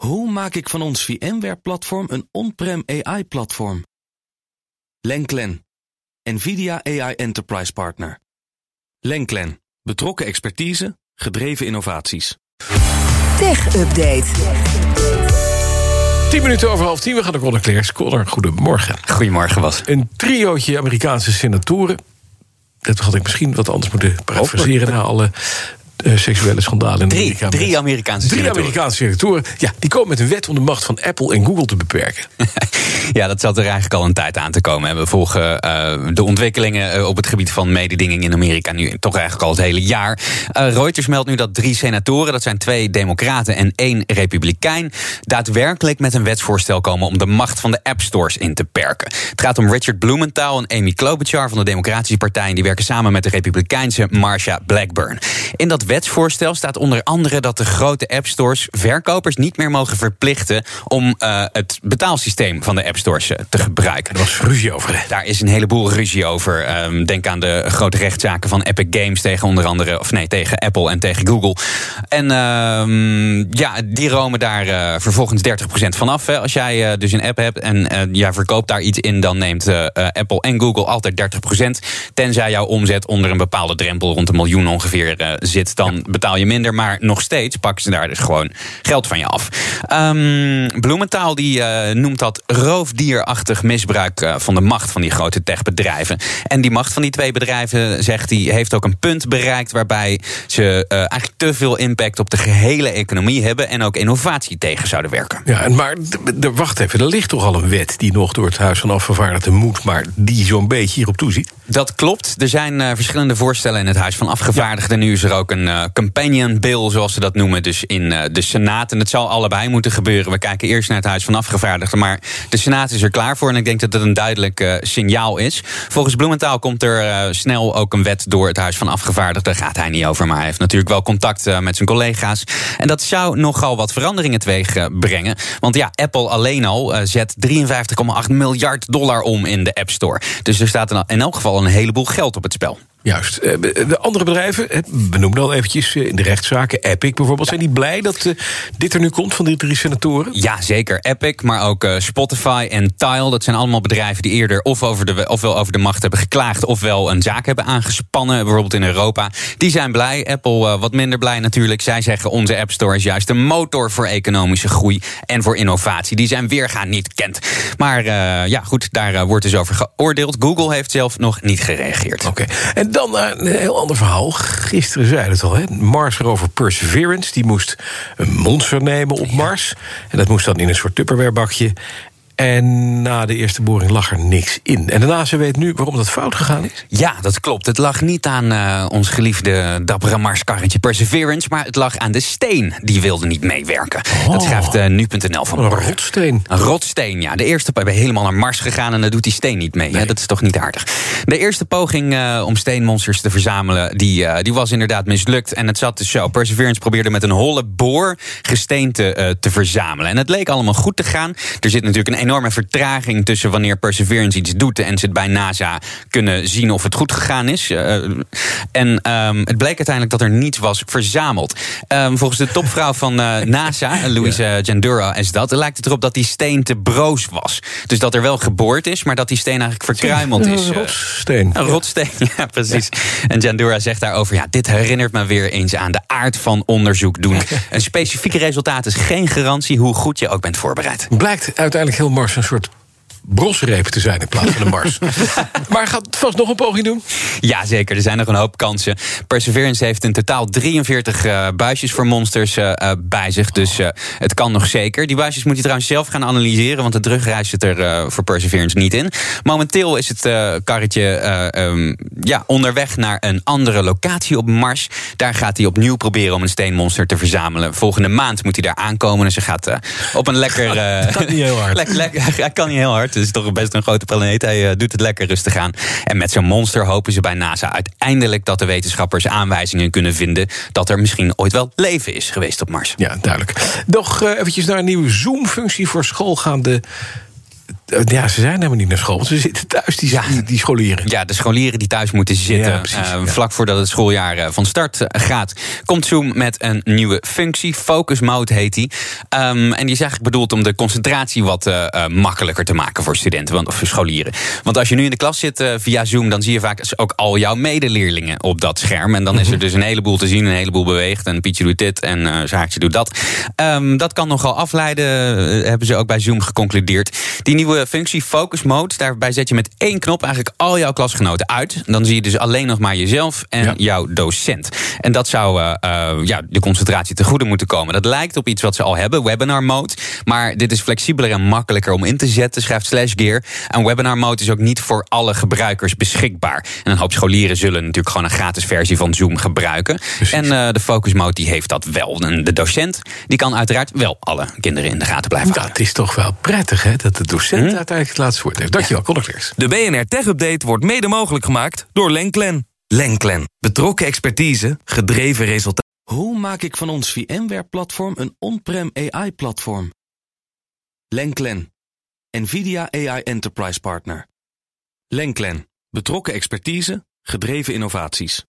Hoe maak ik van ons VMware-platform een on-prem AI-platform? Lenklen, NVIDIA AI Enterprise Partner. Lenklen, betrokken expertise, gedreven innovaties. Tech Update. 10 minuten over half tien. We gaan naar Conor Kleers. Conor, goedemorgen. Goedemorgen, was. Een triootje Amerikaanse senatoren. Dat had ik misschien wat anders moeten parafraseren... na alle seksuele schandalen in drie, Amerika. Drie Amerikaanse drie senatoren. Amerikaanse senatoren. Ja, die komen met een wet om de macht van Apple en Google te beperken. ja, dat zat er eigenlijk al een tijd aan te komen. We volgen uh, de ontwikkelingen uh, op het gebied van mededinging in Amerika nu toch eigenlijk al het hele jaar. Reuters meldt nu dat drie senatoren, dat zijn twee democraten en één republikein, daadwerkelijk met een wetsvoorstel komen om de macht van de app stores in te perken. Het gaat om Richard Blumenthal en Amy Klobuchar van de Democratische Partij. En die werken samen met de republikeinse Marsha Blackburn. In dat wetsvoorstel staat onder andere dat de grote appstores verkopers niet meer mogen verplichten om uh, het betaalsysteem van de appstores uh, te gebruiken. Er was ruzie over. Daar is een heleboel ruzie over. Um, denk aan de grote rechtszaken van Epic Games tegen onder andere, of nee, tegen Apple en tegen Google. En um, ja, die romen daar uh, vervolgens 30% van af. Hè. Als jij dus een app hebt en jij verkoopt daar iets in, dan neemt Apple en Google altijd 30%. Tenzij jouw omzet onder een bepaalde drempel rond een miljoen ongeveer zit dan ja. betaal je minder. Maar nog steeds pakken ze daar dus gewoon geld van je af. Um, Bloementaal die uh, noemt dat roofdierachtig misbruik uh, van de macht van die grote techbedrijven. En die macht van die twee bedrijven, zegt hij, heeft ook een punt bereikt waarbij ze uh, eigenlijk te veel impact op de gehele economie hebben en ook innovatie tegen zouden werken. Ja, maar wacht even, er ligt toch al een wet die nog door het Huis van Afgevaardigden moet, maar die zo'n beetje hierop toeziet? Dat klopt. Er zijn verschillende voorstellen in het Huis van Afgevaardigden. Ja. Nu is er ook een uh, companion bill, zoals ze dat noemen, dus in uh, de Senaat. En het zal allebei moeten gebeuren. We kijken eerst naar het Huis van Afgevaardigden, maar de Senaat is er klaar voor. En ik denk dat dat een duidelijk signaal is. Volgens Bloementaal komt er snel ook een wet door het Huis van Afgevaardigden. Daar gaat hij niet over, maar hij heeft natuurlijk wel contact met zijn collega's. En dat zou nogal wat veranderingen teweeg brengen. Want ja, Apple alleen al zet 53,8 miljard dollar om in de App Store. Dus er staat in elk geval een heleboel geld op het spel. Juist. De andere bedrijven, we noemen al eventjes in de rechtszaken, Epic bijvoorbeeld, zijn die blij dat dit er nu komt van die drie senatoren? Ja, zeker. Epic, maar ook Spotify en Tile. Dat zijn allemaal bedrijven die eerder of over de, ofwel over de macht hebben geklaagd, ofwel een zaak hebben aangespannen, bijvoorbeeld in Europa. Die zijn blij. Apple wat minder blij natuurlijk. Zij zeggen onze App Store is juist een motor voor economische groei en voor innovatie. Die zijn weergaan niet kent. Maar ja, goed, daar wordt dus over geoordeeld. Google heeft zelf nog niet gereageerd. Oké. Okay. Dan een heel ander verhaal. Gisteren zei het al, hè? Mars rover Perseverance. Die moest een monster nemen op Mars. En dat moest dan in een soort Tupperware-bakje. En na de eerste boring lag er niks in. En de NASA weet nu waarom dat fout gegaan is? Ja, dat klopt. Het lag niet aan uh, ons geliefde dappere Marskarretje Perseverance... maar het lag aan de steen. Die wilde niet meewerken. Oh. Dat schrijft uh, nu.nl van Een rotsteen. Een rotsteen, ja. De eerste we hebben helemaal naar Mars gegaan... en dan doet die steen niet mee. Nee. Ja, dat is toch niet aardig. De eerste poging uh, om steenmonsters te verzamelen... Die, die was inderdaad mislukt. En het zat dus zo. Perseverance probeerde met een holle boor... gesteente te verzamelen. En het leek allemaal goed te gaan. Er zit natuurlijk een enorme vertraging tussen wanneer Perseverance iets doet en ze het bij NASA kunnen zien of het goed gegaan is. Uh, en um, het bleek uiteindelijk dat er niets was verzameld. Um, volgens de topvrouw van uh, NASA, Louise ja. Jandura, is dat, lijkt het erop dat die steen te broos was. Dus dat er wel geboord is, maar dat die steen eigenlijk verkruimeld is. Een rotsteen. Een rotsteen, ja, precies. Ja. En Jandura zegt daarover: ja, dit herinnert me weer eens aan de aard van onderzoek doen. Een specifieke resultaat is geen garantie hoe goed je ook bent voorbereid. Blijkt uiteindelijk heel Mars een soort brosreep te zijn in plaats van een Mars. maar gaat vast nog een poging doen? Ja, zeker. Er zijn nog een hoop kansen. Perseverance heeft in totaal 43 uh, buisjes voor monsters uh, bij zich. Dus uh, het kan nog zeker. Die buisjes moet je trouwens zelf gaan analyseren... want de terugreis zit er voor Perseverance niet in. Momenteel is het karretje um, ja, onderweg naar een andere locatie op Mars. Daar gaat hij opnieuw proberen om een steenmonster te verzamelen. Volgende maand moet hij daar aankomen. Dus hij gaat op een lekker... dat kan niet heel hard. Lekker, lekker, hij kan niet heel hard. Het is toch best een grote planeet. Hij uh, doet het lekker rustig aan. En met zo'n monster hopen ze bij NASA uiteindelijk dat de wetenschappers aanwijzingen kunnen vinden dat er misschien ooit wel leven is geweest op Mars. Ja, duidelijk. Nog uh, eventjes naar een nieuwe Zoom-functie voor schoolgaande eh, ja, ze zijn helemaal niet naar school, want ze zitten thuis, die, Ja. die, die scholieren. Ja, de scholieren die thuis moeten zitten. Ja, precies, eh. Vlak voordat het schooljaar eh, van start eh, gaat, komt Zoom met een nieuwe functie. Focus Mode heet die. Ehm, en die is eigenlijk bedoeld om de concentratie wat eh, eh, makkelijker te maken voor studenten want, of voor scholieren. Want als je nu in de klas zit eh, via Zoom, dan zie je vaak ook al jouw medeleerlingen op dat scherm. En dan is er dus een heleboel te zien, een heleboel beweegt. En Pietje doet dit en eh Zaartje doet dat. Ehm, dat kan nogal afleiden, eh, hebben ze ook bij Zoom geconcludeerd. Die nieuwe functie Focus Mode, daarbij zet je met één knop eigenlijk al jouw klasgenoten uit. Dan zie je dus alleen nog maar jezelf en Ja. jouw docent. En dat zou eh, eh, ja, de concentratie te goede moeten komen. Dat lijkt op iets wat ze al hebben, webinar mode. Maar dit is flexibeler en makkelijker om in te zetten, schrijft Slash Gear. En webinar mode is ook niet voor alle gebruikers beschikbaar. En een hoop scholieren zullen natuurlijk gewoon een gratis versie van Zoom gebruiken. En eh, de focus mode die heeft dat wel. En de docent die kan uiteraard wel alle kinderen in de gaten blijven houden. Dat is toch wel prettig, hè? Dat de docent uiteindelijk het laatste woord heeft. Dankjewel, Conor Klerks. De BNR Tech Update wordt mede mogelijk gemaakt door Lenklen. Lenklen. Betrokken expertise, gedreven resultaten. Hoe maak ik van ons VMware-platform een on-prem AI-platform? Lenklen. NVIDIA AI Enterprise Partner. Lenklen. Betrokken expertise, gedreven innovaties.